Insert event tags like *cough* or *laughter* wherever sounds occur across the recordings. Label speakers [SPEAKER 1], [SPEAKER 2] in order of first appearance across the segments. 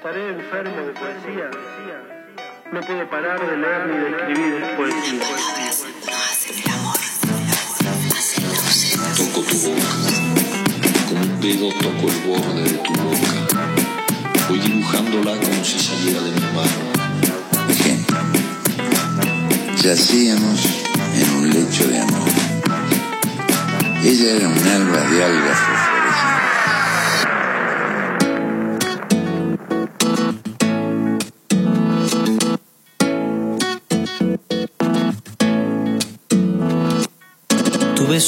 [SPEAKER 1] Estaré enfermo de poesía. No puedo parar de leer ni de escribir poesía.
[SPEAKER 2] Toco tu boca, con un dedo toco el borde de tu boca. Voy dibujándola como si saliera de mi mano.
[SPEAKER 3] Ejemplo. Yacíamos en un lecho de amor. Ella era un alba de algas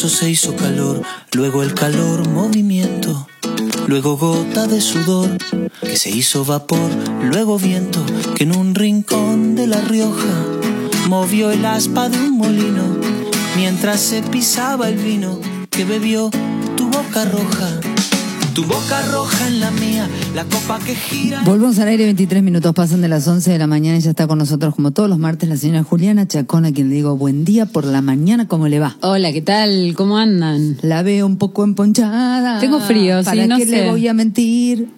[SPEAKER 4] se hizo calor, luego el calor movimiento, luego gota de sudor que se hizo vapor, luego viento que en un rincón de La Rioja movió el aspa de un molino mientras se pisaba el vino que bebió tu boca roja. Tu boca roja en la mía, la copa que gira.
[SPEAKER 5] Volvemos al aire, 23 minutos pasan de las 11 de la mañana y ya está con nosotros como todos los martes la señora Juliana Chacón, a quien le digo buen día por la mañana, ¿cómo le va?
[SPEAKER 6] Hola, ¿qué tal? ¿Cómo andan?
[SPEAKER 5] La veo un poco emponchada.
[SPEAKER 6] Tengo frío, sí,
[SPEAKER 5] ¿Para
[SPEAKER 6] no
[SPEAKER 5] qué
[SPEAKER 6] sé.
[SPEAKER 5] le voy a mentir?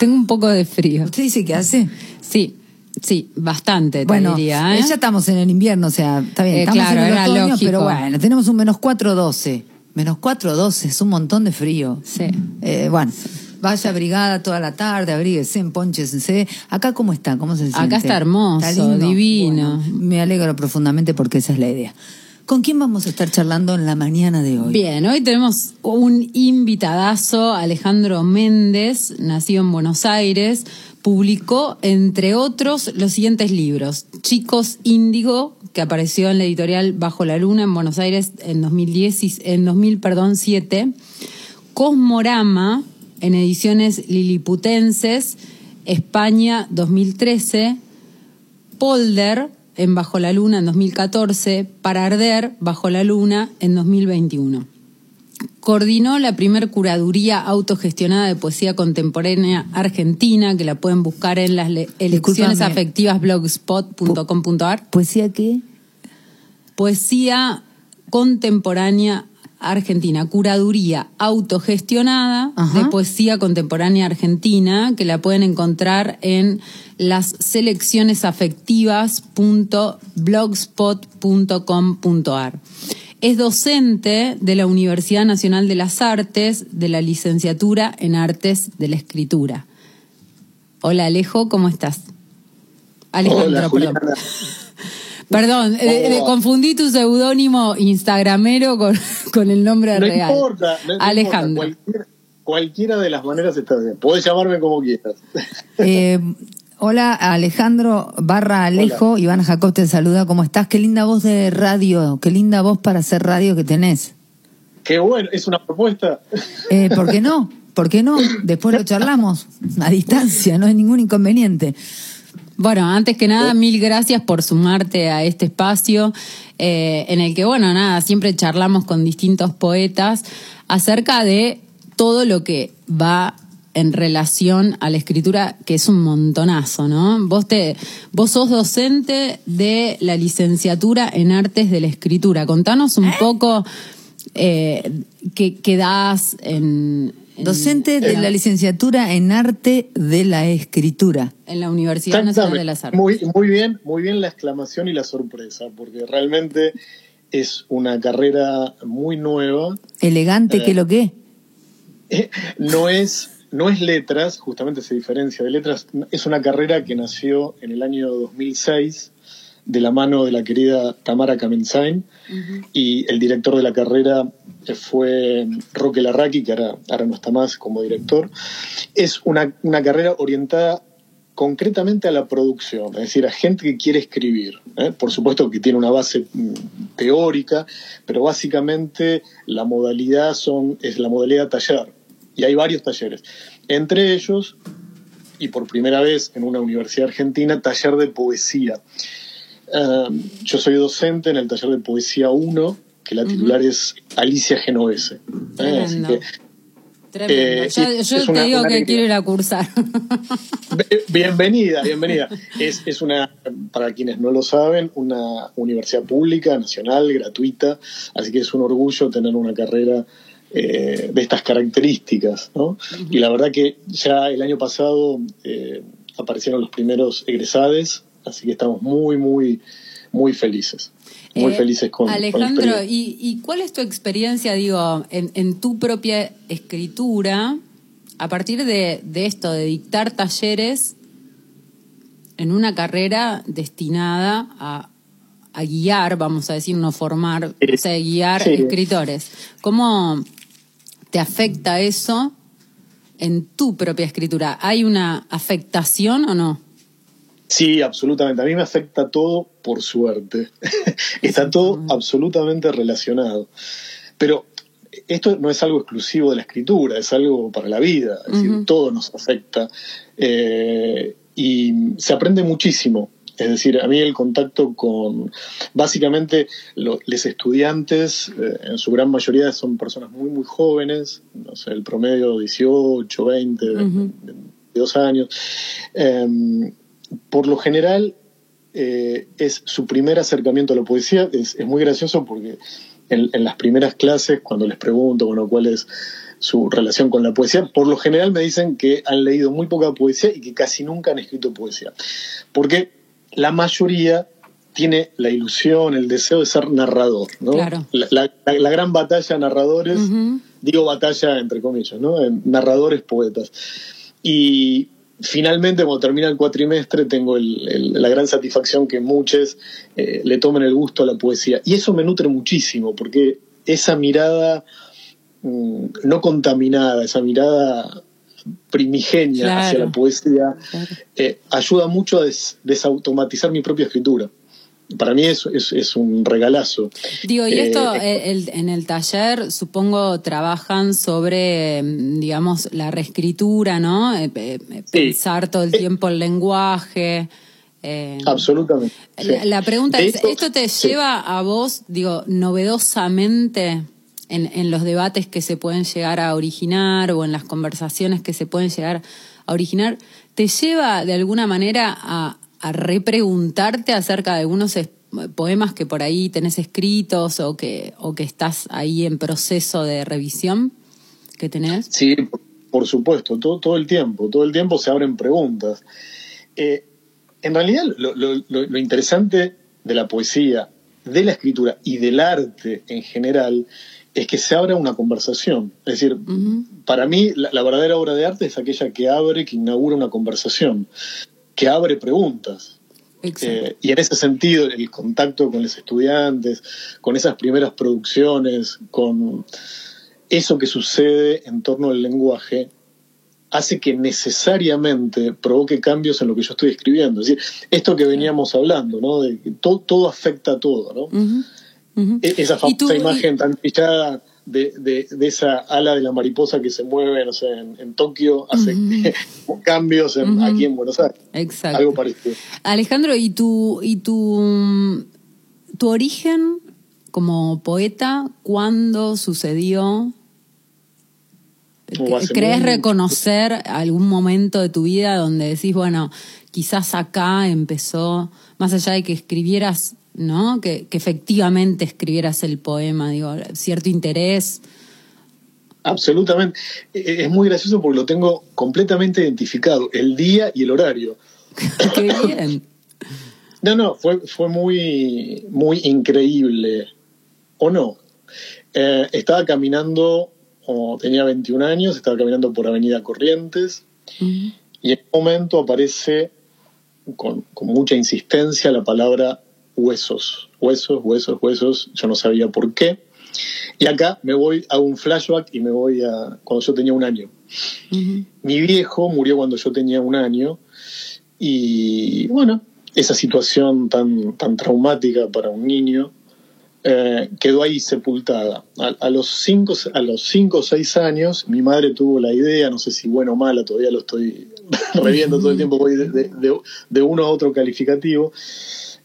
[SPEAKER 6] Tengo un poco de frío.
[SPEAKER 5] ¿Usted dice que hace?
[SPEAKER 6] Sí, sí, bastante, te
[SPEAKER 5] Bueno,
[SPEAKER 6] diría. ¿eh?
[SPEAKER 5] ya estamos en el invierno, o sea, está bien,
[SPEAKER 6] Eh,
[SPEAKER 5] estamos
[SPEAKER 6] claro,
[SPEAKER 5] en el otoño,
[SPEAKER 6] lógico.
[SPEAKER 5] pero bueno, tenemos un menos 4.12. Menos 4.12, es un montón de frío.
[SPEAKER 6] Sí.
[SPEAKER 5] Eh, bueno, vaya abrigada toda la tarde, abríguese, empónchese. Acá, ¿cómo está? ¿Cómo se siente?
[SPEAKER 6] Acá está hermoso, divino.
[SPEAKER 5] Bueno, me alegro profundamente porque esa es la idea. ¿Con quién vamos a estar charlando en la mañana de hoy?
[SPEAKER 6] Bien, hoy tenemos un invitadazo, Alejandro Méndez, nacido en Buenos Aires, publicó, entre otros, los siguientes libros. Chicos Índigo, que apareció en la editorial Bajo la Luna en Buenos Aires en 2010, y- en 2007. Cosmorama, en ediciones liliputenses, España 2013. Polder en Bajo la Luna en 2014, Para Arder Bajo la Luna en 2021. Coordinó la primer curaduría autogestionada de poesía contemporánea argentina, que la pueden buscar en las le- elecciones afectivas blogspot.com.ar.
[SPEAKER 5] ¿Poesía qué?
[SPEAKER 6] Poesía contemporánea argentina, curaduría autogestionada
[SPEAKER 5] Ajá.
[SPEAKER 6] de poesía contemporánea argentina, que la pueden encontrar en las selecciones. Es docente de la Universidad Nacional de las Artes, de la licenciatura en Artes de la Escritura. Hola Alejo, ¿cómo estás? Alejandro,
[SPEAKER 7] Hola,
[SPEAKER 6] perdón. *laughs* Perdón, eh, eh, confundí tu seudónimo instagramero con, *laughs* con el nombre
[SPEAKER 7] No
[SPEAKER 6] real.
[SPEAKER 7] importa, no importa,
[SPEAKER 6] Alejandro.
[SPEAKER 7] cualquiera, cualquiera de las maneras está bien. Podés llamarme como quieras.
[SPEAKER 5] Eh, hola, Alejandro barra Alejo. Iván Jacob te saluda. ¿Cómo estás? Qué linda voz de radio. Qué linda voz para hacer radio que tenés.
[SPEAKER 7] Qué bueno, es una propuesta.
[SPEAKER 5] Eh, ¿Por qué no? ¿Por qué no? Después lo charlamos a distancia, no hay ningún inconveniente.
[SPEAKER 6] Bueno, antes que nada, mil gracias por sumarte a este espacio eh, en el que, bueno, nada, siempre charlamos con distintos poetas acerca de todo lo que va en relación a la escritura, que es un montonazo, ¿no? Vos te, vos sos docente de la licenciatura en artes de la escritura. Contanos un poco eh, qué, qué das en, en-
[SPEAKER 5] Docente de la licenciatura en arte de la escritura.
[SPEAKER 6] en la Universidad Nacional de las Artes.
[SPEAKER 7] Muy, muy bien, muy bien la exclamación y la sorpresa, porque realmente es una carrera muy nueva.
[SPEAKER 5] Elegante, ¿qué lo que? *laughs*
[SPEAKER 7] No es, no es letras, justamente se diferencia de letras, es una carrera que nació en el año 2006 de la mano de la querida Tamara Kamenzain y el director de la carrera fue Roque Larraqui, que ahora, ahora no está más como director. Es una, una carrera orientada concretamente a la producción, es decir, a gente que quiere escribir. ¿eh? Por supuesto que tiene una base mm, teórica, pero básicamente la modalidad son, es la modalidad taller. Y hay varios talleres. Entre ellos, y por primera vez en una universidad argentina, taller de poesía. Eh, yo soy docente en el taller de poesía 1, que la titular es Alicia Genovese. ¿eh? Así que
[SPEAKER 6] Tremendo.
[SPEAKER 7] Eh,
[SPEAKER 6] Ya- yo te
[SPEAKER 7] una-
[SPEAKER 6] digo
[SPEAKER 7] una
[SPEAKER 6] que
[SPEAKER 7] alegría.
[SPEAKER 6] quiero ir a cursar.
[SPEAKER 7] Bienvenida, bienvenida. Es, es una, para quienes no lo saben, una universidad pública, nacional, gratuita, así que es un orgullo tener una carrera eh, de estas características, ¿no? Y la verdad que ya el año pasado eh, aparecieron los primeros egresades, así que estamos muy, muy, muy felices. Muy
[SPEAKER 6] Eh,
[SPEAKER 7] felices con, con
[SPEAKER 6] Alejandro,
[SPEAKER 7] experiencia.
[SPEAKER 6] ¿y, y cuál es tu experiencia, digo, en, en tu propia escritura, a partir de, de esto, de dictar talleres en una carrera destinada a, a guiar, vamos a decir, no formar,
[SPEAKER 7] Sí.
[SPEAKER 6] o sea, guiar
[SPEAKER 7] Sí.
[SPEAKER 6] escritores? ¿Cómo te afecta eso en tu propia escritura? ¿Hay una afectación o no?
[SPEAKER 7] Sí, absolutamente. A mí me afecta todo por suerte. *laughs* Está todo absolutamente relacionado. Pero esto no es algo exclusivo de la escritura, es algo para la vida. Es decir, todo nos afecta. Eh, y se aprende muchísimo. Es decir, a mí el contacto con, básicamente, lo- los estudiantes, eh, en su gran mayoría son personas muy, muy jóvenes, no sé, el promedio 18, 20, 22 años. Em, por lo general eh, es su primer acercamiento a la poesía. Es, es muy gracioso porque en, en las primeras clases, cuando les pregunto bueno, cuál es su relación con la poesía, por lo general me dicen que han leído muy poca poesía y que casi nunca han escrito poesía. Porque la mayoría tiene la ilusión, el deseo de ser narrador. ¿no?
[SPEAKER 6] Claro.
[SPEAKER 7] La, la- gran batalla de narradores, digo batalla entre comillas, ¿no? Narradores poetas. Y finalmente, cuando termina el cuatrimestre, tengo el- el- la gran satisfacción que muchos eh, le tomen el gusto a la poesía. Y eso me nutre muchísimo, porque esa mirada mm, no contaminada, esa mirada primigenia
[SPEAKER 6] Claro.
[SPEAKER 7] hacia la poesía,
[SPEAKER 6] Claro.
[SPEAKER 7] eh, ayuda mucho a des- desautomatizar mi propia escritura. Para mí eso es, es un regalazo.
[SPEAKER 6] Digo, y
[SPEAKER 7] Eh,
[SPEAKER 6] esto eh, el- en el taller, supongo, trabajan sobre, mm, digamos, la reescritura, ¿no? Pensar todo el tiempo el lenguaje. eh,
[SPEAKER 7] Absolutamente. sí.
[SPEAKER 6] la, pregunta es,
[SPEAKER 7] hecho,
[SPEAKER 6] ¿esto te
[SPEAKER 7] sí.
[SPEAKER 6] lleva a vos, digo, novedosamente en, en los debates que se pueden llegar a originar o en las conversaciones que se pueden llegar a originar, ¿te lleva de alguna manera a, a repreguntarte acerca de algunos poemas que por ahí tenés escritos o que, o que estás ahí en proceso de revisión que tenés?
[SPEAKER 7] Sí, por supuesto, todo, todo el tiempo, todo el tiempo se abren preguntas. Eh, en realidad, lo- lo interesante de la poesía, de la escritura y del arte en general es que se abra una conversación. Es decir, para mí la, la verdadera obra de arte es aquella que abre, que inaugura una conversación, que abre preguntas. Eh, y en ese sentido, el contacto con los estudiantes, con esas primeras producciones, con eso que sucede en torno al lenguaje, hace que necesariamente provoque cambios en lo que yo estoy escribiendo. Es decir, esto que veníamos hablando, ¿no? De que todo, todo afecta a todo, ¿no? E- Esa famosa imagen tan trillada de, de- de esa ala de la mariposa que se mueve, no sé, en, en Tokio, hace *laughs* cambios en- aquí en Buenos Aires.
[SPEAKER 6] Exacto.
[SPEAKER 7] Algo parecido.
[SPEAKER 6] Alejandro, ¿y tu, y tu, mm, tu origen como poeta, cuándo sucedió? ¿Crees reconocer algún momento de tu vida donde decís, bueno, quizás acá empezó, más allá de que escribieras, ¿no? Que, que efectivamente escribieras el poema, digo, cierto interés.
[SPEAKER 7] Absolutamente. E- Es muy gracioso porque lo tengo completamente identificado, el día y el horario. *laughs*
[SPEAKER 6] Qué bien.
[SPEAKER 7] No, no, fue, fue muy, muy increíble. ¿O no? Eh, estaba caminando, o tenía 21 años, estaba caminando por Avenida Corrientes y en un momento aparece con, con mucha insistencia la palabra huesos. Huesos, huesos, huesos. Yo no sabía por qué. Y acá me voy a un flashback y me voy a cuando yo tenía un año. Mi viejo murió cuando yo tenía un año y bueno, esa situación tan, tan traumática para un niño eh, quedó ahí sepultada. A, a los cinco, a los cinco o seis años, mi madre tuvo la idea, no sé si buena o mala, todavía lo estoy *laughs* reviendo todo el tiempo, voy de, de- de- de uno a otro calificativo.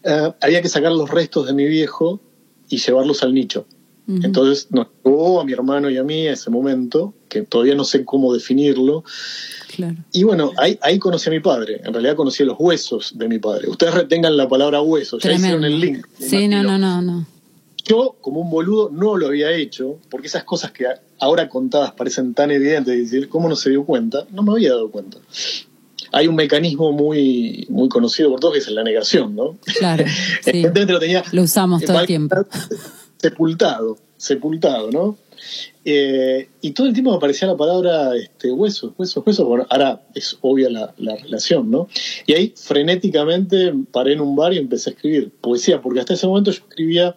[SPEAKER 7] Eh, había que sacar los restos de mi viejo y llevarlos al nicho. Entonces nos llevó a mi hermano y a mí a ese momento, que todavía no sé cómo definirlo,
[SPEAKER 6] Claro.
[SPEAKER 7] y bueno, ahí, ahí conocí a mi padre. En realidad conocí los huesos de mi padre. Ustedes retengan la palabra huesos. Ya hicieron el link.
[SPEAKER 6] Sí, no, no, no, no.
[SPEAKER 7] Yo, como un boludo, no lo había hecho, porque esas cosas que ahora contadas parecen tan evidentes, decir, ¿cómo no se dio cuenta? No me había dado cuenta. Hay un mecanismo muy, muy conocido por todos que es la negación, ¿no?
[SPEAKER 6] Claro. *laughs* sí.
[SPEAKER 7] Lo tenía
[SPEAKER 6] Lo usamos todo el tiempo.
[SPEAKER 7] sepultado, sepultado, ¿no? Eh, y todo el tiempo me aparecía la palabra este, huesos, huesos, huesos. Bueno, ahora es obvia la, la relación, ¿no? Y ahí frenéticamente paré en un bar y empecé a escribir poesía, porque hasta ese momento yo escribía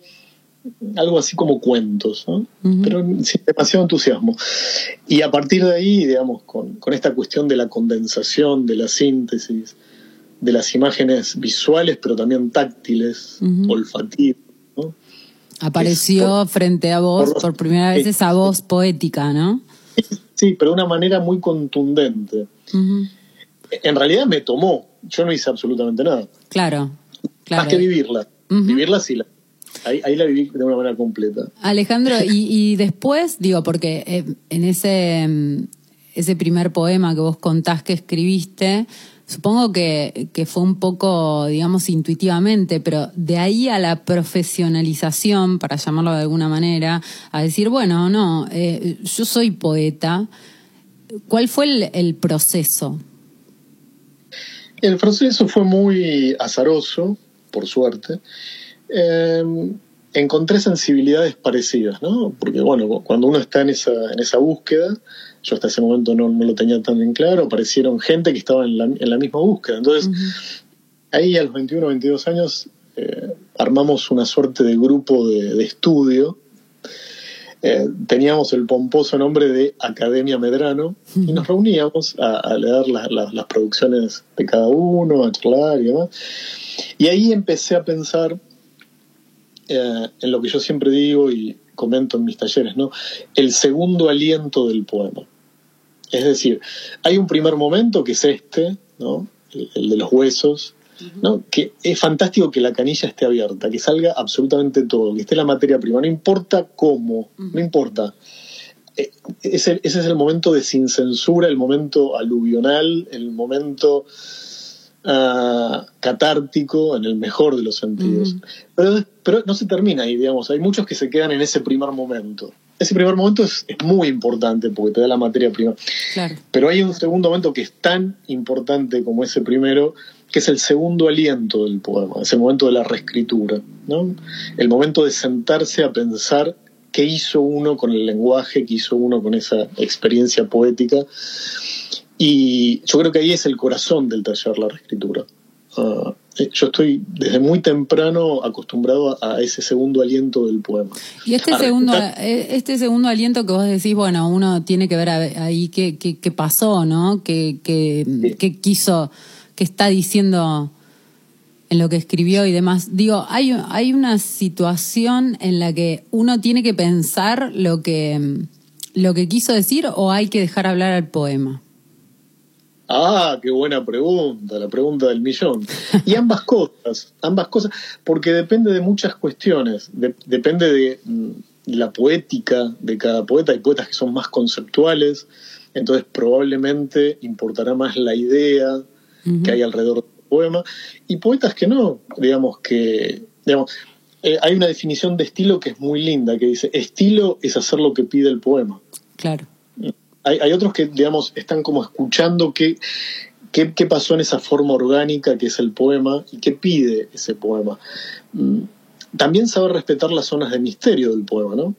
[SPEAKER 7] algo así como cuentos, ¿no? Pero sin demasiado entusiasmo. Y a partir de ahí, digamos, con, con esta cuestión de la condensación, de la síntesis, de las imágenes visuales, pero también táctiles,
[SPEAKER 6] Ujú.
[SPEAKER 7] olfativas, ¿no?
[SPEAKER 6] Apareció frente a vos
[SPEAKER 7] por-
[SPEAKER 6] por primera vez esa voz poética, ¿no?
[SPEAKER 7] Sí, pero de una manera muy contundente. En realidad me tomó, yo no hice absolutamente nada,
[SPEAKER 6] Claro, claro.
[SPEAKER 7] más que vivirla. Vivirla sí, la, ahí, ahí la viví de una manera completa.
[SPEAKER 6] Alejandro, y, y después, digo, porque eh, en ese, mm, ese primer poema que vos contás que escribiste, supongo que, que fue un poco, digamos, intuitivamente, pero de ahí a la profesionalización, para llamarlo de alguna manera, a decir, bueno, no, eh, yo soy poeta, ¿cuál fue el, el proceso?
[SPEAKER 7] El proceso fue muy azaroso, por suerte. Eh, encontré sensibilidades parecidas, ¿no? Porque, bueno, cuando uno está en esa, en esa búsqueda, yo hasta ese momento no, no lo tenía tan en claro, aparecieron gente que estaba en la, en la misma búsqueda. Entonces, ahí a los 21, 22 años, eh, armamos una suerte de grupo de, de estudio. Eh, teníamos el pomposo nombre de Academia Medrano y nos *laughs* reuníamos a, a leer la- la- las producciones de cada uno, a charlar y demás. Y ahí empecé a pensar eh, en lo que yo siempre digo y comento en mis talleres, ¿no? El segundo aliento del poema. Es decir, hay un primer momento que es este, ¿no? El, el de los huesos, ¿no? Que es fantástico que la canilla esté abierta, que salga absolutamente todo, que esté la materia prima, no importa cómo, no importa. Eh, Ese, ese es el momento de sin censura, el momento aluvional, el momento ah, catártico en el mejor de los sentidos. pero, pero no se termina ahí, digamos. Hay muchos que se quedan en ese primer momento. Ese primer momento es, es muy importante porque te da la materia prima.
[SPEAKER 6] Claro.
[SPEAKER 7] Pero hay un segundo momento que es tan importante como ese primero, que es el segundo aliento del poema, ese momento de la reescritura, ¿no? El momento de sentarse a pensar qué hizo uno con el lenguaje, qué hizo uno con esa experiencia poética. Y yo creo que ahí es el corazón del taller, la reescritura. Ah, eh, yo estoy desde muy temprano acostumbrado a, a ese segundo aliento del poema.
[SPEAKER 6] Y este
[SPEAKER 7] A
[SPEAKER 6] segundo, eh, este segundo aliento que vos decís, bueno, uno tiene que ver ahí qué, qué, qué pasó, ¿no? Qué, qué,
[SPEAKER 7] Sí.
[SPEAKER 6] qué quiso, qué está diciendo en lo que escribió y demás. Digo, hay, hay una situación en la que uno tiene que pensar lo que, lo que quiso decir o hay que dejar hablar al poema.
[SPEAKER 7] Ah, qué buena pregunta, la pregunta del millón. Y ambas *laughs* cosas, ambas cosas, porque depende de muchas cuestiones, de- depende de mm, la poética de cada poeta, hay poetas que son más conceptuales, entonces probablemente importará más la idea que hay alrededor del poema, y poetas que no, digamos que, digamos, eh, hay una definición de estilo que es muy linda, que dice, estilo es hacer lo que pide el poema
[SPEAKER 6] Claro.
[SPEAKER 7] Hay, hay otros que, digamos, están como escuchando qué, qué, qué pasó en esa forma orgánica que es el poema y qué pide ese poema. Mm, También saber respetar las zonas de misterio del poema, ¿no?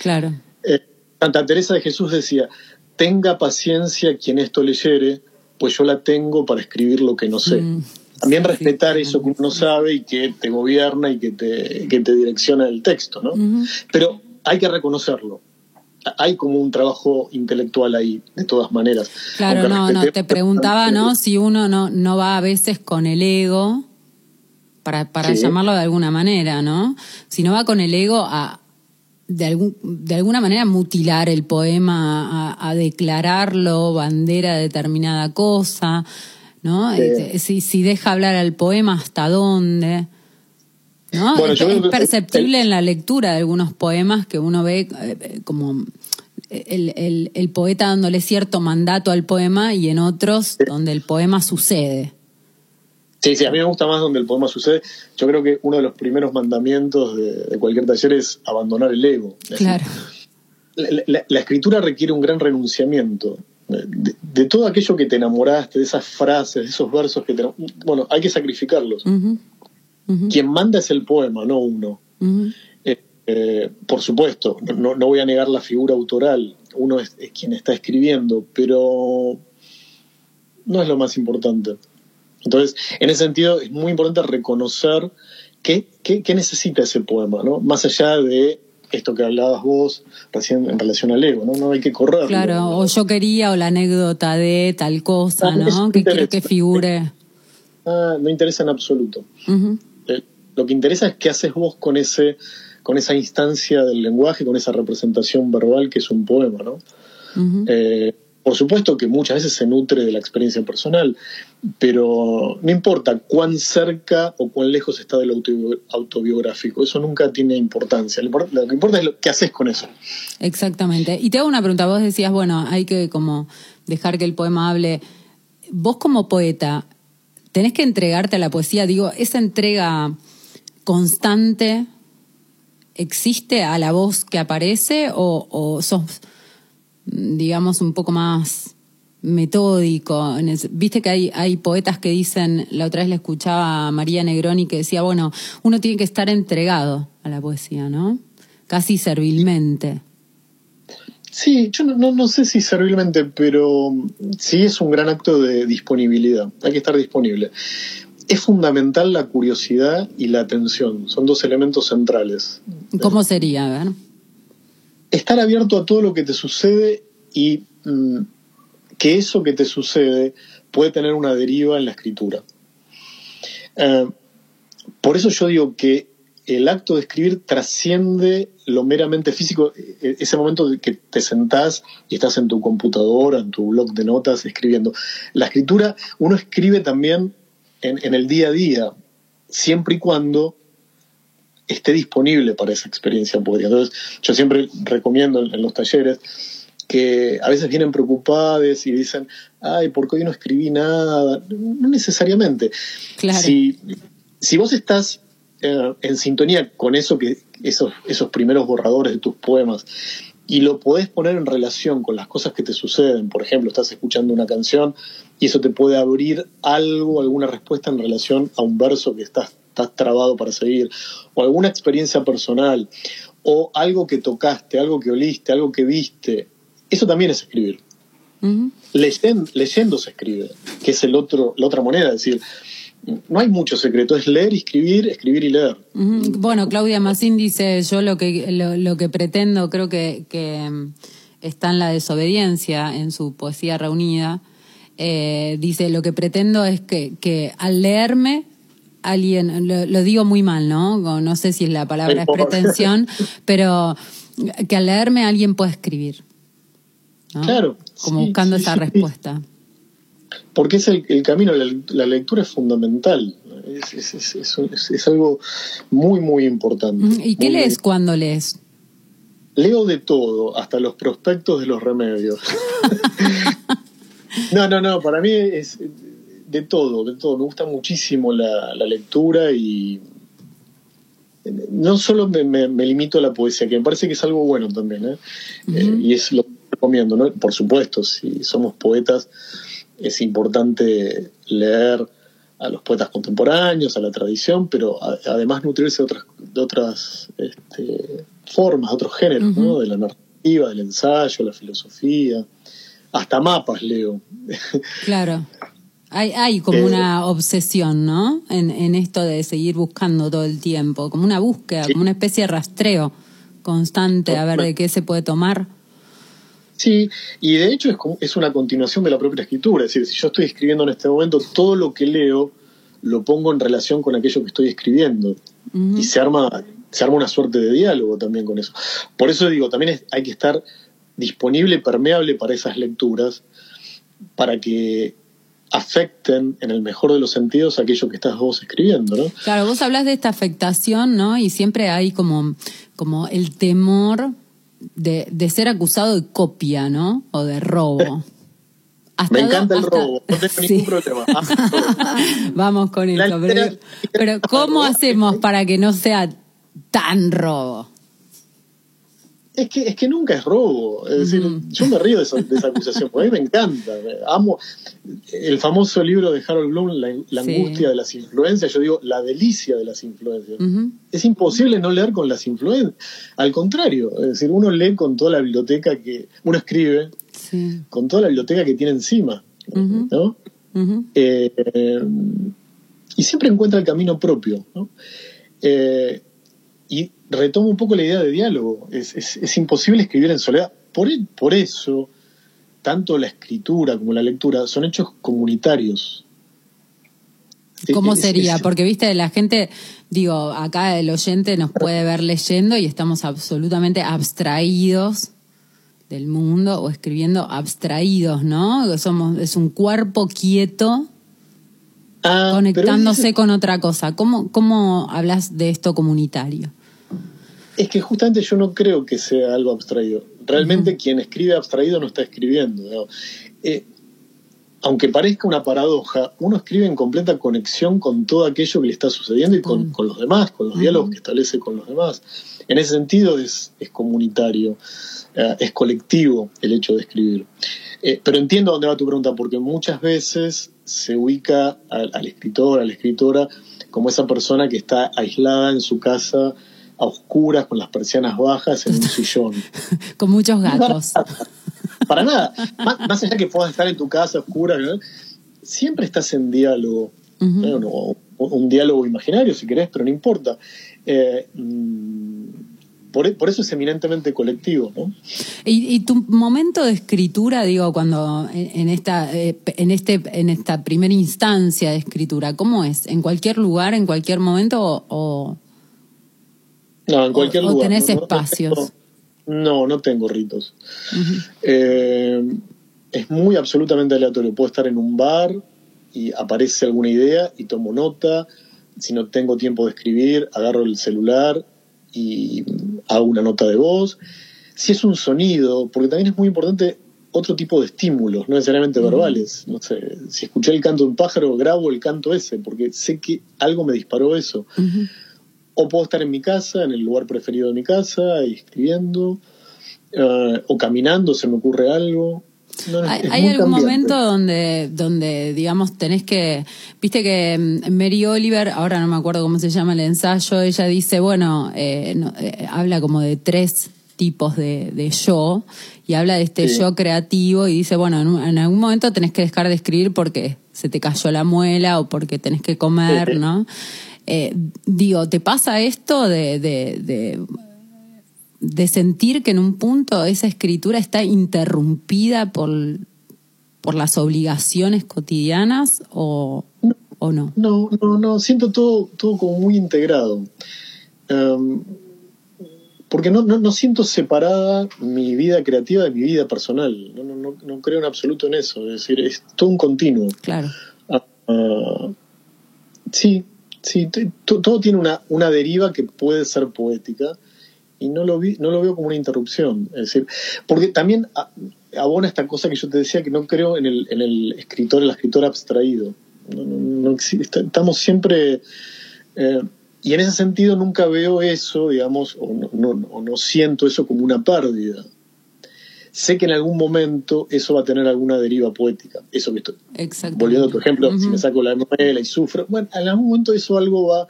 [SPEAKER 6] Claro.
[SPEAKER 7] Eh, Santa Teresa de Jesús decía, tenga paciencia quien esto leyere, pues yo la tengo para escribir lo que no sé.
[SPEAKER 6] Mm,
[SPEAKER 7] También
[SPEAKER 6] sí,
[SPEAKER 7] respetar
[SPEAKER 6] sí.
[SPEAKER 7] eso que uno sabe y que te gobierna y que te, que te direcciona el texto, ¿no? Pero hay que reconocerlo. Hay como un trabajo intelectual ahí, de todas maneras.
[SPEAKER 6] Claro,
[SPEAKER 7] Aunque
[SPEAKER 6] no, no, te preguntaba, ¿no? Si uno no, no va a veces con el ego, para, para
[SPEAKER 7] Sí.
[SPEAKER 6] llamarlo de alguna manera, ¿no? Si no va con el ego a, de, algún, de alguna manera, mutilar el poema, a, a declararlo bandera de determinada cosa, ¿no?
[SPEAKER 7] Sí.
[SPEAKER 6] Este, Si, si deja hablar al poema, ¿hasta dónde? ¿No?
[SPEAKER 7] Bueno,
[SPEAKER 6] es,
[SPEAKER 7] yo
[SPEAKER 6] perceptible en la lectura de algunos poemas que uno ve eh, eh, como el, el- el poeta dándole cierto mandato al poema y en otros donde el poema sucede.
[SPEAKER 7] Sí, sí, a mí me gusta más donde el poema sucede. Yo creo que uno de los primeros mandamientos de, de cualquier taller es abandonar el ego.
[SPEAKER 6] Claro.
[SPEAKER 7] La, la- la escritura requiere un gran renunciamiento. de, de todo aquello que te enamoraste, de esas frases, de esos versos que te... Bueno, hay que sacrificarlos. Quien manda es el poema, no uno. Eh, eh, por supuesto, no, no voy a negar la figura autoral, uno es, es quien está escribiendo, pero no es lo más importante. Entonces, en ese sentido, es muy importante reconocer qué, qué- qué necesita ese poema, ¿no? Más allá de esto que hablabas vos recién en relación al ego, ¿no? No hay que correr.
[SPEAKER 6] Claro, o yo quería, o la anécdota de tal cosa, ¿no?
[SPEAKER 7] me
[SPEAKER 6] Que quiero que figure.
[SPEAKER 7] Ah, no interesa en absoluto. Eh, Lo que interesa es qué haces vos con ese con esa instancia del lenguaje, con esa representación verbal que es un poema, ¿no? Eh, por supuesto que muchas veces se nutre de la experiencia personal, pero no importa cuán cerca o cuán lejos está del autobi- autobiográfico, eso nunca tiene importancia. Lo, import- lo que importa es lo que haces con eso.
[SPEAKER 6] Exactamente. Y te hago una pregunta. Vos decías, bueno, hay que como dejar que el poema hable. Vos como poeta, tenés que entregarte a la poesía. Digo, esa entrega constante existe a la voz que aparece o, sos, digamos, un poco más metódico. Viste que hay, hay poetas que dicen, la otra vez le escuchaba a María Negroni que decía, bueno, uno tiene que estar entregado a la poesía, ¿no? Casi servilmente.
[SPEAKER 7] Sí, yo no, no, no sé si servilmente, pero sí es un gran acto de disponibilidad. Hay que estar disponible. Es fundamental la curiosidad y la atención. Son dos elementos centrales.
[SPEAKER 6] ¿Cómo sería? A ver.
[SPEAKER 7] Estar abierto a todo lo que te sucede y mm, que eso que te sucede puede tener una deriva en la escritura. Eh, por eso yo digo que el acto de escribir trasciende lo meramente físico, e- ese momento de que te sentás y estás en tu computadora, en tu blog de notas, escribiendo. La escritura, uno escribe también en, en el día a día, siempre y cuando esté disponible para esa experiencia poética. Entonces, yo siempre recomiendo en, en los talleres que a veces vienen preocupadas y dicen, ay, ¿por qué hoy no escribí nada? No necesariamente.
[SPEAKER 6] Claro.
[SPEAKER 7] Si, si vos estás eh, en sintonía con eso que esos, esos primeros borradores de tus poemas y lo podés poner en relación con las cosas que te suceden, por ejemplo, estás escuchando una canción y eso te puede abrir algo, alguna respuesta en relación a un verso que estás, estás trabado para seguir, o alguna experiencia personal, o algo que tocaste, algo que oliste, algo que viste, eso también es escribir.
[SPEAKER 6] Ujú.
[SPEAKER 7] Leyen- leyendo se escribe, que es el otro, la otra moneda, es decir, no hay mucho secreto, es leer y escribir, escribir y leer.
[SPEAKER 6] Bueno, Claudia Massín dice, yo lo que, lo, lo que pretendo, creo que, que mm, está en la desobediencia, en su poesía reunida, eh, dice, lo que pretendo es que, que al leerme, alguien, lo, lo digo muy mal, ¿no? No sé si la palabra es pretensión, *laughs* pero que al leerme alguien pueda escribir. ¿no?
[SPEAKER 7] Claro,
[SPEAKER 6] Como
[SPEAKER 7] sí,
[SPEAKER 6] buscando
[SPEAKER 7] sí,
[SPEAKER 6] esa
[SPEAKER 7] sí.
[SPEAKER 6] respuesta.
[SPEAKER 7] Porque es el, el camino, la, la lectura es fundamental, es, es- es- es- algo muy, muy importante.
[SPEAKER 6] ¿Y qué lees cuando lees?
[SPEAKER 7] Leo de todo, hasta los prospectos de los remedios. *laughs* no, no, no, para mí es de todo, de todo. Me gusta muchísimo la, la lectura y no solo me, me- me limito a la poesía, que me parece que es algo bueno también, ¿eh? Eh, y es lo que recomiendo, ¿no? Por supuesto, si somos poetas, es importante leer a los poetas contemporáneos, a la tradición, pero a- además nutrirse de otras, de otras este, formas, de otros géneros, ¿no? De la narrativa, del ensayo, la filosofía, hasta mapas leo. *laughs*
[SPEAKER 6] Claro. Hay, hay como
[SPEAKER 7] Eh,
[SPEAKER 6] una obsesión, ¿no? En, en esto de seguir buscando todo el tiempo, como una búsqueda,
[SPEAKER 7] Sí.
[SPEAKER 6] como una especie de rastreo constante a ver de qué se puede tomar.
[SPEAKER 7] Sí, y de hecho es, como- es una continuación de la propia escritura. Es decir, si yo estoy escribiendo en este momento, todo lo que leo lo pongo en relación con aquello que estoy escribiendo. Y se arma, se arma una suerte de diálogo también con eso. Por eso digo, también es- hay que estar disponible, permeable para esas lecturas, para que afecten en el mejor de los sentidos aquello que estás vos escribiendo, ¿no?
[SPEAKER 6] Claro, vos hablas de esta afectación, ¿no? Y siempre hay como, como el temor de, de ser acusado de copia, ¿no? O de robo. *laughs* Hasta
[SPEAKER 7] Me
[SPEAKER 6] do-
[SPEAKER 7] encanta el robo, no tengo *laughs*
[SPEAKER 6] Sí.
[SPEAKER 7] ningún problema. *laughs*
[SPEAKER 6] Vamos con eso. Pero, pero ¿cómo hacemos para que no sea tan robo?
[SPEAKER 7] Es que, es que nunca es robo. Es decir, yo me río de esa, de esa acusación, porque a mí me encanta. Amo el famoso libro de Harold Bloom, La, la
[SPEAKER 6] Sí.
[SPEAKER 7] angustia de las influencias. Yo digo, la delicia de las influencias. Es imposible no leer con las influencias. Al contrario, es decir, uno lee con toda la biblioteca que. Uno escribe
[SPEAKER 6] Sí.
[SPEAKER 7] con toda la biblioteca que tiene encima. ¿no? Eh, y siempre encuentra el camino propio. ¿no? Eh, y retomo un poco la idea de diálogo. Es, es- es imposible escribir en soledad. Por, e- por eso, tanto la escritura como la lectura son hechos comunitarios.
[SPEAKER 6] ¿Cómo
[SPEAKER 7] Es-
[SPEAKER 6] sería? Porque, viste, la gente, digo, acá el oyente nos puede ver leyendo y estamos absolutamente abstraídos del mundo o escribiendo abstraídos, ¿no? Somos, es un cuerpo quieto
[SPEAKER 7] Ah,
[SPEAKER 6] conectándose
[SPEAKER 7] es-
[SPEAKER 6] con otra cosa. ¿Cómo, ¿Cómo hablas de esto comunitario?
[SPEAKER 7] Es que justamente yo no creo que sea algo abstraído. Realmente quien escribe abstraído no está escribiendo. Eh, aunque parezca una paradoja, uno escribe en completa conexión con todo aquello que le está sucediendo y con, con los demás, con los diálogos que establece con los demás. En ese sentido es, es comunitario, eh, es colectivo el hecho de escribir. Eh, pero entiendo dónde va tu pregunta, porque muchas veces se ubica al, al escritor, a la escritora, como esa persona que está aislada en su casa, a oscuras, con las persianas bajas, en un sillón. *laughs*
[SPEAKER 6] Con muchos gatos.
[SPEAKER 7] Para nada. Más, más allá que puedas estar en tu casa oscura, ¿no? siempre estás en diálogo. Un diálogo imaginario, si querés, pero no importa. Eh, mm, por, por eso es eminentemente colectivo. ¿no?
[SPEAKER 6] Y, y tu momento de escritura, digo, cuando en, en esta eh, en este en esta primera instancia de escritura, ¿cómo es? ¿En cualquier lugar, en cualquier momento o-
[SPEAKER 7] No, en cualquier
[SPEAKER 6] o- o
[SPEAKER 7] lugar.
[SPEAKER 6] tenés
[SPEAKER 7] no- no
[SPEAKER 6] espacios?
[SPEAKER 7] tengo- no, no tengo ritos. Eh, es muy absolutamente aleatorio. Puedo estar en un bar y aparece alguna idea y tomo nota. Si no tengo tiempo de escribir, agarro el celular y hago una nota de voz. Si es un sonido, porque también es muy importante otro tipo de estímulos, no necesariamente verbales. No sé, si escuché el canto de un pájaro, grabo el canto ese, porque sé que algo me disparó eso. O puedo estar en mi casa, en el lugar preferido de mi casa, y escribiendo, eh, o caminando, se me ocurre algo. No,
[SPEAKER 6] ¿Hay, hay algún
[SPEAKER 7] cambiante.
[SPEAKER 6] momento donde, donde, digamos, tenés que. Viste que mm, Mary Oliver, ahora no me acuerdo cómo se llama el ensayo, ella dice, bueno, eh, no, eh, habla como de tres tipos de, de yo y habla de este
[SPEAKER 7] Sí.
[SPEAKER 6] yo creativo y dice, bueno, en, un- en algún momento tenés que dejar de escribir porque se te cayó la muela o porque tenés que comer,
[SPEAKER 7] Sí.
[SPEAKER 6] ¿no? Eh, digo, ¿te pasa esto de, de, de de sentir que en un punto esa escritura está interrumpida por, por las obligaciones cotidianas o, o no?
[SPEAKER 7] No, no, no, siento todo, todo como muy integrado. Em, porque no, no, no siento separada mi vida creativa de mi vida personal. No, no, no, no creo en absoluto en eso. Es decir, es todo un continuo.
[SPEAKER 6] Claro.
[SPEAKER 7] Ah, ah, sí, sí, todo tiene una, una deriva que puede ser poética y no lo, vi, no lo veo como una interrupción. Es decir, porque también abona esta cosa que yo te decía que no creo en el, en el escritor, el escritor abstraído. No, no- no estamos siempre... eh, y en ese sentido nunca veo eso, digamos, o no- o no siento eso como una pérdida. Sé que en algún momento eso va a tener alguna deriva poética. Eso que estoy, volviendo a tu ejemplo, si me saco la novela y sufro, bueno, en algún momento eso algo va,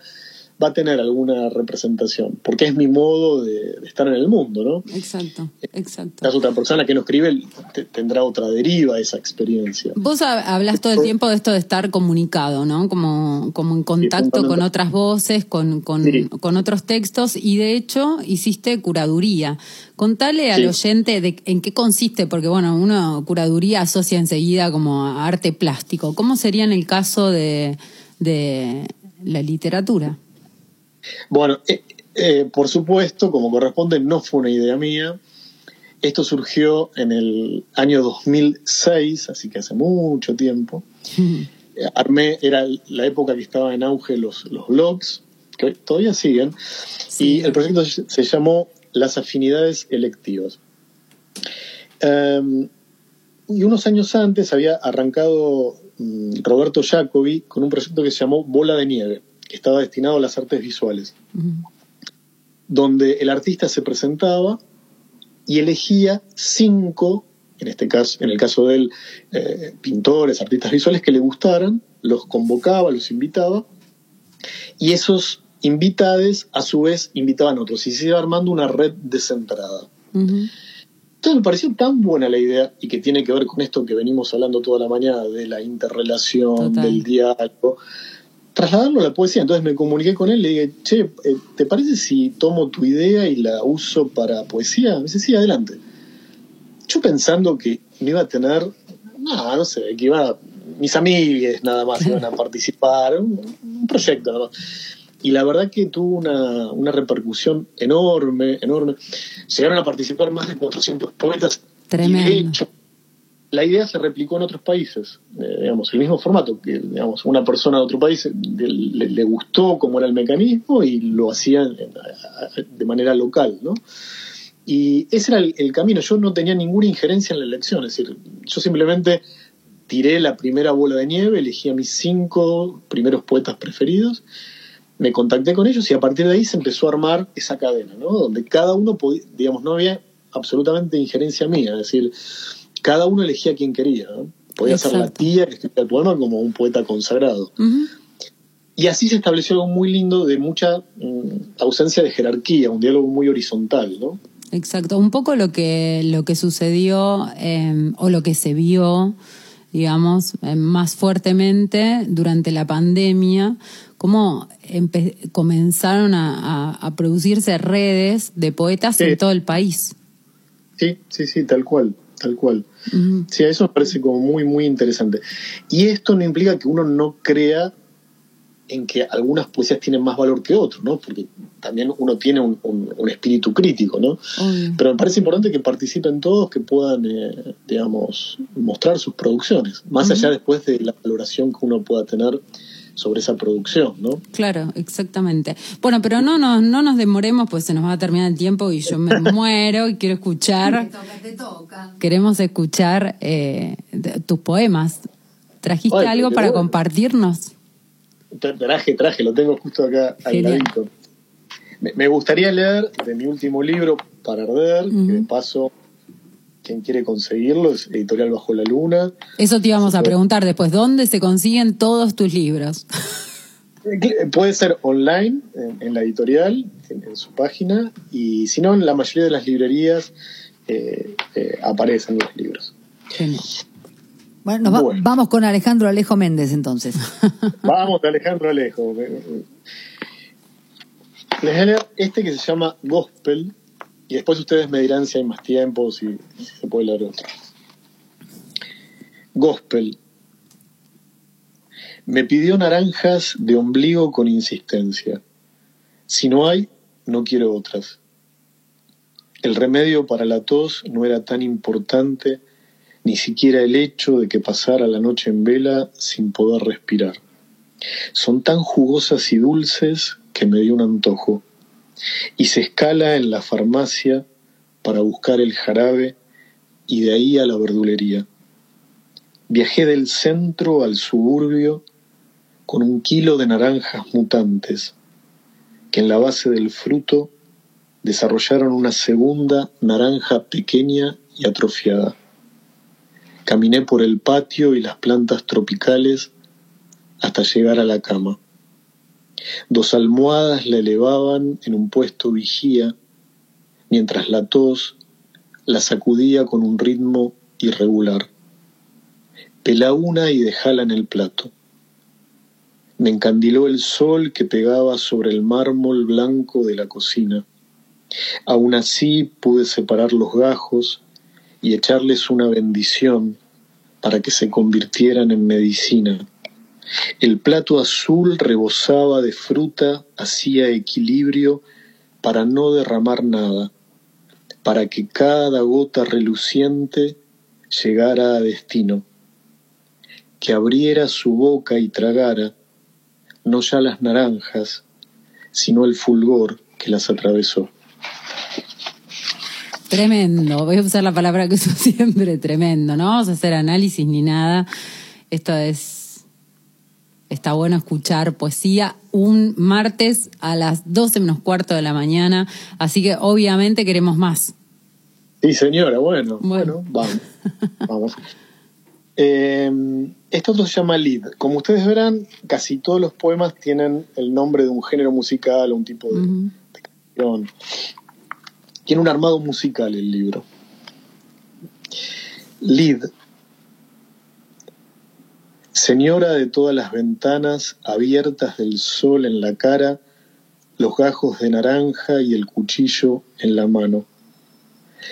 [SPEAKER 7] va a tener alguna representación, porque es mi modo de, de estar en el mundo, ¿no?
[SPEAKER 6] Exacto, exacto.
[SPEAKER 7] Quizás otra persona que no escribe te- tendrá otra deriva esa experiencia.
[SPEAKER 6] Vos hab- hablas todo el tiempo de esto de estar comunicado, ¿no? Como, como en contacto con otras voces, con, con,
[SPEAKER 7] Sí.
[SPEAKER 6] con otros textos y de hecho hiciste curaduría. Contale al
[SPEAKER 7] Sí.
[SPEAKER 6] oyente de en qué consiste, porque bueno, uno curaduría asocia enseguida como a arte plástico. ¿Cómo sería en el caso de, de la literatura?
[SPEAKER 7] Bueno, eh, eh, por supuesto, como corresponde, no fue una idea mía. Esto surgió en el año 2006, así que hace mucho tiempo. *laughs* Armé, era la época que estaba en auge los, los blogs, que todavía siguen,
[SPEAKER 6] Sí.
[SPEAKER 7] y el proyecto se llamó Las afinidades electivas. Um, y unos años antes había arrancado mm, Roberto Jacobi con un proyecto que se llamó Bola de Nieve, estaba destinado a las artes visuales, donde el artista se presentaba y elegía cinco, en este caso, en el caso de él, eh, pintores, artistas visuales que le gustaran, los convocaba, los invitaba, y esos invitados a su vez invitaban a otros, y se iba armando una red descentrada. Entonces me pareció tan buena la idea, y que tiene que ver con esto que venimos hablando toda la mañana, de la interrelación,
[SPEAKER 6] Total.
[SPEAKER 7] del diálogo, trasladarlo a la poesía. Entonces me comuniqué con él y le dije, che, eh, ¿te parece si tomo tu idea y la uso para poesía? Me dice, sí, adelante. Yo pensando que no iba a tener, no, no sé, que iba, mis amigos nada más iban a *laughs* participar, un, un proyecto nada más. Y la verdad que tuvo una, una repercusión enorme, enorme. Llegaron a participar más de 400 poetas.
[SPEAKER 6] Tremendo.
[SPEAKER 7] Y de hecho, la idea se replicó en otros países, eh, digamos, el mismo formato, que digamos, una persona de otro país le, gustó cómo era el mecanismo y lo hacía en- a- a- de manera local, ¿no? Y ese era el, el camino, yo no tenía ninguna injerencia en la elección, es decir, yo simplemente tiré la primera bola de nieve, elegí a mis cinco primeros poetas preferidos, me contacté con ellos y a partir de ahí se empezó a armar esa cadena, ¿no? Donde cada uno podía, digamos, no había absolutamente injerencia mía, es decir, cada uno elegía a quien quería, ¿no? Podía ser la tía que escribía el poema como un poeta consagrado. Y así se estableció algo muy lindo de mucha mm, ausencia de jerarquía, un diálogo muy horizontal, ¿no?
[SPEAKER 6] Exacto, un poco lo que, lo que sucedió eh, o lo que se vio, digamos, eh, más fuertemente durante la pandemia, cómo comenzaron a, a- a producirse redes de poetas
[SPEAKER 7] Sí.
[SPEAKER 6] en todo el país.
[SPEAKER 7] Sí, sí, sí, tal cual, tal cual. Sí, eso me parece como muy, muy interesante. Y esto no implica que uno no crea en que algunas poesías tienen más valor que otras, ¿no? Porque también uno tiene un, un- un espíritu crítico, ¿no?
[SPEAKER 6] Obvio.
[SPEAKER 7] Pero me parece importante que participen todos, que puedan, eh, digamos, mostrar sus producciones, más allá después de la valoración que uno pueda tener sobre esa producción, ¿no?
[SPEAKER 6] Claro, exactamente. Bueno, pero no nos, no nos demoremos, pues se nos va a terminar el tiempo y yo me *laughs* muero y quiero escuchar.
[SPEAKER 5] te toca.
[SPEAKER 6] Queremos escuchar eh, de- tus poemas. ¿Trajiste
[SPEAKER 7] Ay,
[SPEAKER 6] algo para
[SPEAKER 7] bueno.
[SPEAKER 6] compartirnos?
[SPEAKER 7] Tra- Traje, traje, lo tengo justo acá al ladito. Me, me gustaría leer de mi último libro, Para Arder, que de paso, quien quiere conseguirlo, es Editorial Bajo la Luna.
[SPEAKER 6] Eso te íbamos a preguntar después. ¿Dónde se consiguen todos tus libros?
[SPEAKER 7] Eh, Puede ser online, en, en la editorial, en, en su página, y si no, en la mayoría de las librerías eh, eh, aparecen los libros.
[SPEAKER 6] Genial.
[SPEAKER 5] Bueno, nos va-
[SPEAKER 7] Bueno.
[SPEAKER 5] vamos con Alejandro Alejo Méndez entonces. *laughs*
[SPEAKER 7] Vamos, Alejandro Alejo. Les voy a leer este que se llama Gospel y después ustedes me dirán si hay más tiempo, si, se puede leer otro. Gospel. Me pidió naranjas de ombligo con insistencia. Si no hay, no quiero otras. El remedio para la tos no era tan importante, ni siquiera el hecho de que pasara la noche en vela sin poder respirar. Son tan jugosas y dulces que me dio un antojo. Y se escala en la farmacia para buscar el jarabe y de ahí a la verdulería. Viajé del centro al suburbio con un kilo de naranjas mutantes que en la base del fruto desarrollaron una segunda naranja pequeña y atrofiada. Caminé por el patio y las plantas tropicales hasta llegar a la cama. Dos almohadas la elevaban en un puesto vigía, mientras la tos la sacudía con un ritmo irregular. Pelá una y dejala en el plato. Me encandiló el sol que pegaba sobre el mármol blanco de la cocina. Aún así pude separar los gajos y echarles una bendición para que se convirtieran en medicina. El plato azul rebosaba de fruta, hacía equilibrio para no derramar nada, para que cada gota reluciente llegara a destino, que abriera su boca y tragara no ya las naranjas, sino el fulgor que las atravesó.
[SPEAKER 6] Tremendo. Voy a usar la palabra que uso *laughs* siempre, tremendo. No vamos a hacer análisis ni nada. Esto es. Está bueno escuchar poesía un martes a las 12 menos cuarto de la mañana. Así que obviamente queremos más.
[SPEAKER 7] Sí, señora, bueno,
[SPEAKER 6] Bueno.
[SPEAKER 7] bueno, vamos. vamos. *laughs* Eh, esto otro se llama lead. Como ustedes verán, casi todos los poemas tienen el nombre de un género musical o un tipo de, de canción. Tiene un armado musical el libro. Lead. Señora de todas las ventanas abiertas del sol en la cara, los gajos de naranja y el cuchillo en la mano.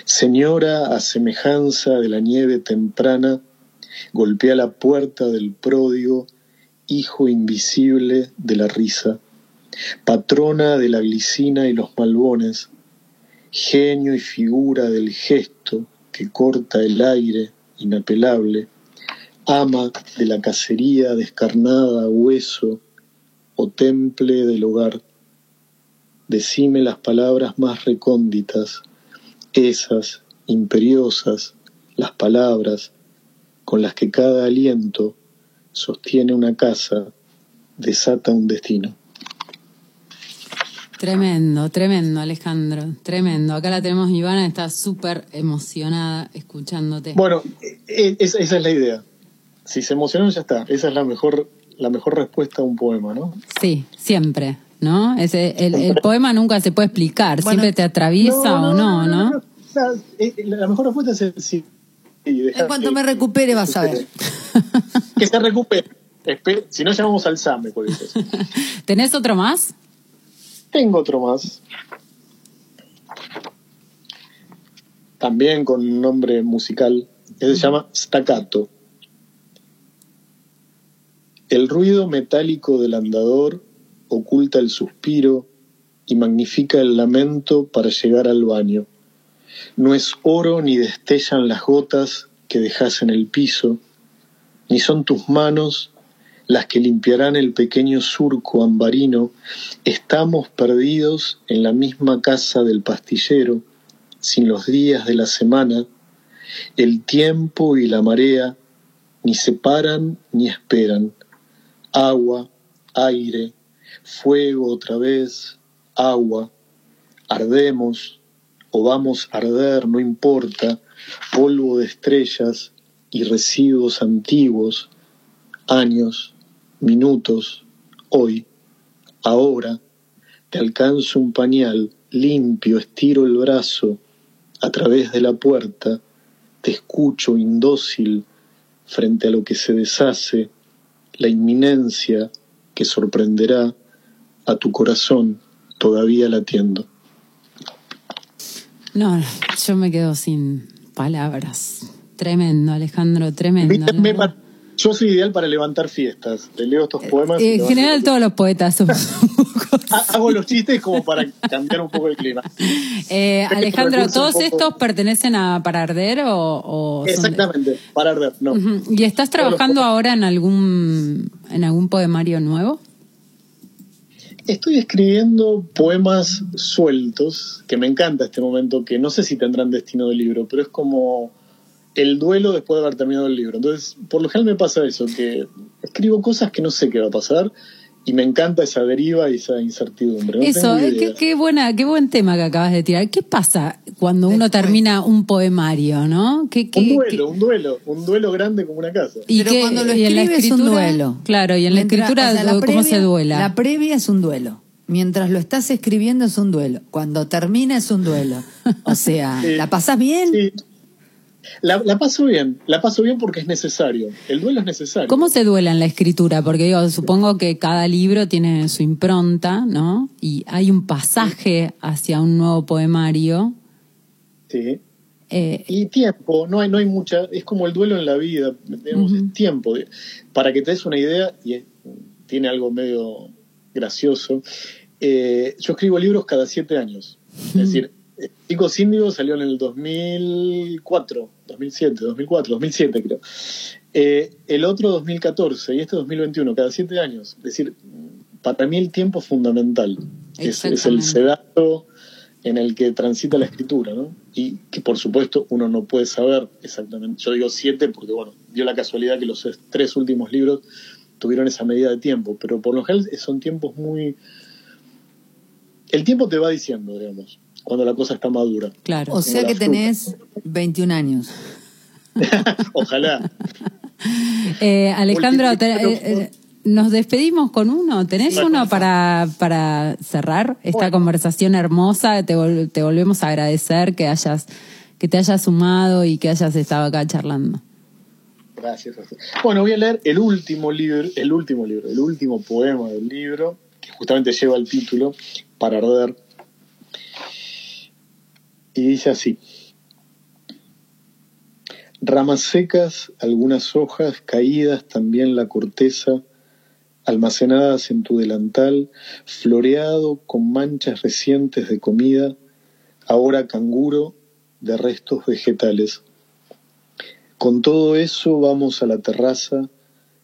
[SPEAKER 7] Señora, a semejanza de la nieve temprana, golpea la puerta del pródigo, hijo invisible de la risa, patrona de la glicina y los malbones, genio y figura del gesto que corta el aire inapelable, ama de la cacería descarnada hueso o temple del hogar. Decime las palabras más recónditas, esas imperiosas, las palabras con las que cada aliento sostiene una casa, desata un destino.
[SPEAKER 6] Tremendo, tremendo, Alejandro, tremendo. Acá la tenemos Ivana, está súper emocionada escuchándote.
[SPEAKER 7] Bueno, e- es- esa es la idea. Si se emocionan, ya está. Esa es la mejor, la mejor respuesta a un poema, ¿no?
[SPEAKER 6] Sí, siempre, ¿no? Ese, el, el poema nunca se puede explicar,
[SPEAKER 5] Bueno,
[SPEAKER 6] siempre te atraviesa o no, ¿no?
[SPEAKER 7] Eh, La mejor respuesta es el sí.
[SPEAKER 5] En cuanto
[SPEAKER 7] que-
[SPEAKER 5] me recupere vas a ver. *laughs*
[SPEAKER 7] Que se recupere. Espe- Si no, llamamos al SAME por eso. *laughs*
[SPEAKER 6] ¿Tenés otro más?
[SPEAKER 7] Tengo otro más. También con un nombre musical. Ese se llama Staccato. El ruido metálico del andador oculta el suspiro y magnifica el lamento para llegar al baño. No es oro ni destellan las gotas que dejas en el piso, ni son tus manos las que limpiarán el pequeño surco ambarino. Estamos perdidos en la misma casa del pastillero, sin los días de la semana. El tiempo y la marea ni se paran ni esperan. Agua, aire, fuego otra vez, agua. Ardemos o vamos a arder, no importa, polvo de estrellas y residuos antiguos, años, minutos, hoy, ahora, te alcanzo un pañal limpio, estiro el brazo a través de la puerta, te escucho indócil frente a lo que se deshace, la inminencia que sorprenderá a tu corazón todavía latiendo.
[SPEAKER 6] No, yo me quedo sin palabras. Tremendo, Alejandro, tremendo.
[SPEAKER 7] Yo soy ideal para levantar fiestas. Te leo estos poemas.
[SPEAKER 6] Eh, En general todos los poetas *laughs*
[SPEAKER 7] Ha- Hago los chistes como para cambiar un poco el clima. *laughs*
[SPEAKER 6] Eh,
[SPEAKER 7] Este
[SPEAKER 6] Alejandro, ¿todos
[SPEAKER 7] poco-
[SPEAKER 6] estos pertenecen a Para Arder o, o son de-
[SPEAKER 7] Exactamente, para arder. No.
[SPEAKER 6] ¿Y estás trabajando ahora en algún en algún poemario nuevo?
[SPEAKER 7] Estoy escribiendo poemas sueltos, que me encanta este momento, que no sé si tendrán destino de libro, pero es como el duelo después de haber terminado el libro. Entonces, por lo general me pasa eso, que escribo cosas que no sé qué va a pasar y me encanta esa deriva y esa incertidumbre. No
[SPEAKER 6] Eso, eh, qué, qué buena, qué buen tema que acabas de tirar. ¿Qué pasa cuando uno
[SPEAKER 5] Después.
[SPEAKER 6] termina un poemario, no? ¿Qué, qué-
[SPEAKER 7] Un
[SPEAKER 6] qué-
[SPEAKER 7] duelo, un duelo, un duelo grande como una casa.
[SPEAKER 6] y
[SPEAKER 5] Pero
[SPEAKER 6] qué-
[SPEAKER 5] cuando lo
[SPEAKER 6] y en la
[SPEAKER 5] escribes es un
[SPEAKER 6] escritura-
[SPEAKER 5] duelo.
[SPEAKER 6] Claro, y en la
[SPEAKER 5] Mientras-
[SPEAKER 6] escritura,
[SPEAKER 5] o sea, la
[SPEAKER 6] ¿cómo
[SPEAKER 5] previa-
[SPEAKER 6] se duela?
[SPEAKER 5] La previa es un duelo. Mientras lo estás escribiendo es un duelo. Cuando termina es un duelo. O sea, *laughs*
[SPEAKER 7] Sí.
[SPEAKER 5] ¿la pasás bien?
[SPEAKER 7] Sí. La, la paso bien, la paso bien porque es necesario. El duelo es necesario.
[SPEAKER 6] ¿Cómo se duela en la escritura? Porque digo, supongo que cada libro tiene su impronta, ¿no? Y hay un pasaje hacia un nuevo poemario.
[SPEAKER 7] Sí.
[SPEAKER 6] Eh,
[SPEAKER 7] Y tiempo, no hay, no hay mucha, es como el duelo en la vida, es tiempo. Para que te des una idea, y tiene algo medio gracioso, eh, yo escribo libros cada siete años. Es decir, Chicos Índigos salió en el 2004, 2007, 2004, 2007 creo. Eh, el otro 2014 y este 2021, cada siete años. Es decir, para mí el tiempo es fundamental. Es, es el sedato en el que transita la escritura, ¿no? Y que por supuesto uno no puede saber exactamente. Yo digo siete porque, bueno, dio la casualidad que los tres últimos libros tuvieron esa medida de tiempo, pero por lo general son tiempos muy... El tiempo te va diciendo, digamos. Cuando la cosa está madura.
[SPEAKER 6] Claro.
[SPEAKER 5] O sea que
[SPEAKER 7] fruta.
[SPEAKER 5] tenés 21 años. *laughs*
[SPEAKER 7] Ojalá. *laughs*
[SPEAKER 6] Eh, Alejandro, te- eh, eh, nos despedimos con uno. ¿Tenés
[SPEAKER 7] Una
[SPEAKER 6] uno para, para cerrar esta
[SPEAKER 7] Bueno.
[SPEAKER 6] conversación hermosa? Te, vol- te volvemos a agradecer que hayas que te hayas sumado y que hayas estado acá charlando.
[SPEAKER 7] Gracias. gracias. Bueno, voy a leer el último libro, el último libro, el último poema del libro, que justamente lleva el título, Para arder. Y dice así. Ramas secas, algunas hojas caídas, también la corteza, almacenadas en tu delantal, floreado con manchas recientes de comida, ahora canguro de restos vegetales. Con todo eso vamos a la terraza,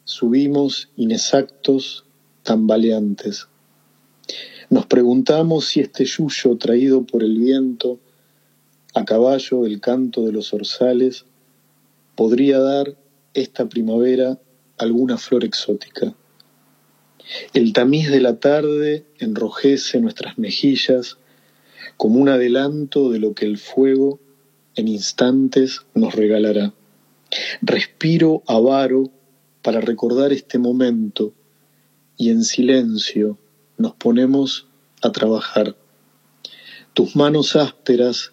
[SPEAKER 7] subimos inexactos, tambaleantes. Nos preguntamos si este yuyo traído por el viento, a caballo del canto de los orzales, podría dar esta primavera alguna flor exótica. El tamiz de la tarde enrojece nuestras mejillas como un adelanto de lo que el fuego en instantes nos regalará. Respiro avaro para recordar este momento y en silencio nos ponemos a trabajar. Tus manos ásperas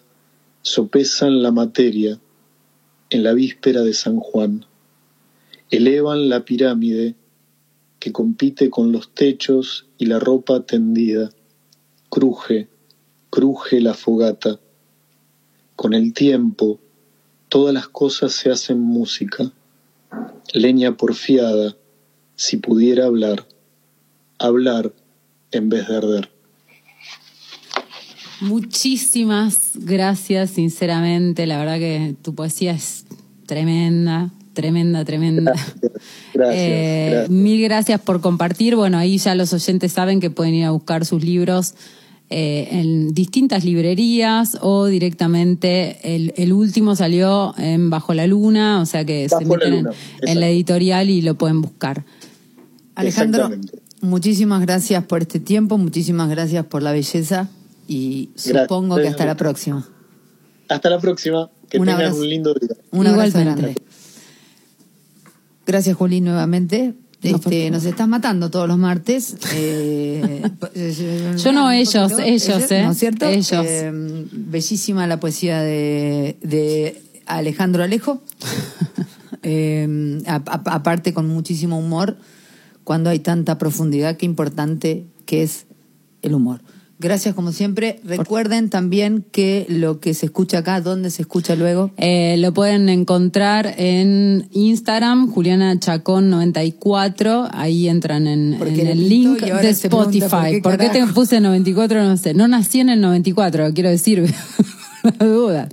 [SPEAKER 7] sopesan la materia en la víspera de San Juan. Elevan la pirámide que compite con los techos y la ropa tendida. Cruje, cruje la fogata. Con el tiempo, todas las cosas se hacen música. Leña porfiada, si pudiera hablar, hablar en vez de arder.
[SPEAKER 6] Muchísimas gracias, sinceramente. La verdad que tu poesía es tremenda, tremenda, tremenda.
[SPEAKER 7] Gracias,
[SPEAKER 6] Eh,
[SPEAKER 7] gracias.
[SPEAKER 6] Mil gracias por compartir. Bueno, ahí ya los oyentes saben que pueden ir a buscar sus libros eh, en distintas librerías o directamente el, el último salió en Bajo la Luna, o sea que se
[SPEAKER 7] Bajo
[SPEAKER 6] meten en,
[SPEAKER 7] Luna,
[SPEAKER 6] en la editorial y lo pueden buscar.
[SPEAKER 5] Alejandro, muchísimas gracias por este tiempo, muchísimas gracias por la belleza y
[SPEAKER 7] Gracias.
[SPEAKER 5] supongo que hasta la próxima.
[SPEAKER 7] Hasta la próxima. Que
[SPEAKER 5] Un abrazo.
[SPEAKER 7] un lindo día.
[SPEAKER 5] Un abrazo grande. Gracias, Juli, nuevamente. Este, nos estás matando todos los martes. *laughs* Eh,
[SPEAKER 6] Yo no, ellos,
[SPEAKER 5] poquito,
[SPEAKER 6] ellos, ¿eh?
[SPEAKER 5] ¿No es cierto?
[SPEAKER 6] Ellos.
[SPEAKER 5] Eh, bellísima la poesía de, de Alejandro Alejo. *laughs* Eh, a- a- aparte con muchísimo humor, cuando hay tanta profundidad, qué importante que es el humor. Gracias como siempre. Recuerden también que lo que se escucha acá, ¿dónde se escucha luego?
[SPEAKER 6] Eh, lo pueden encontrar en Instagram, Juliana Chacón 94. Ahí entran en, el link de
[SPEAKER 5] pregunta
[SPEAKER 6] Spotify.
[SPEAKER 5] por qué
[SPEAKER 6] ¿Por qué te puse 94? No sé. No nací en el 94, quiero decir. *laughs* No duda.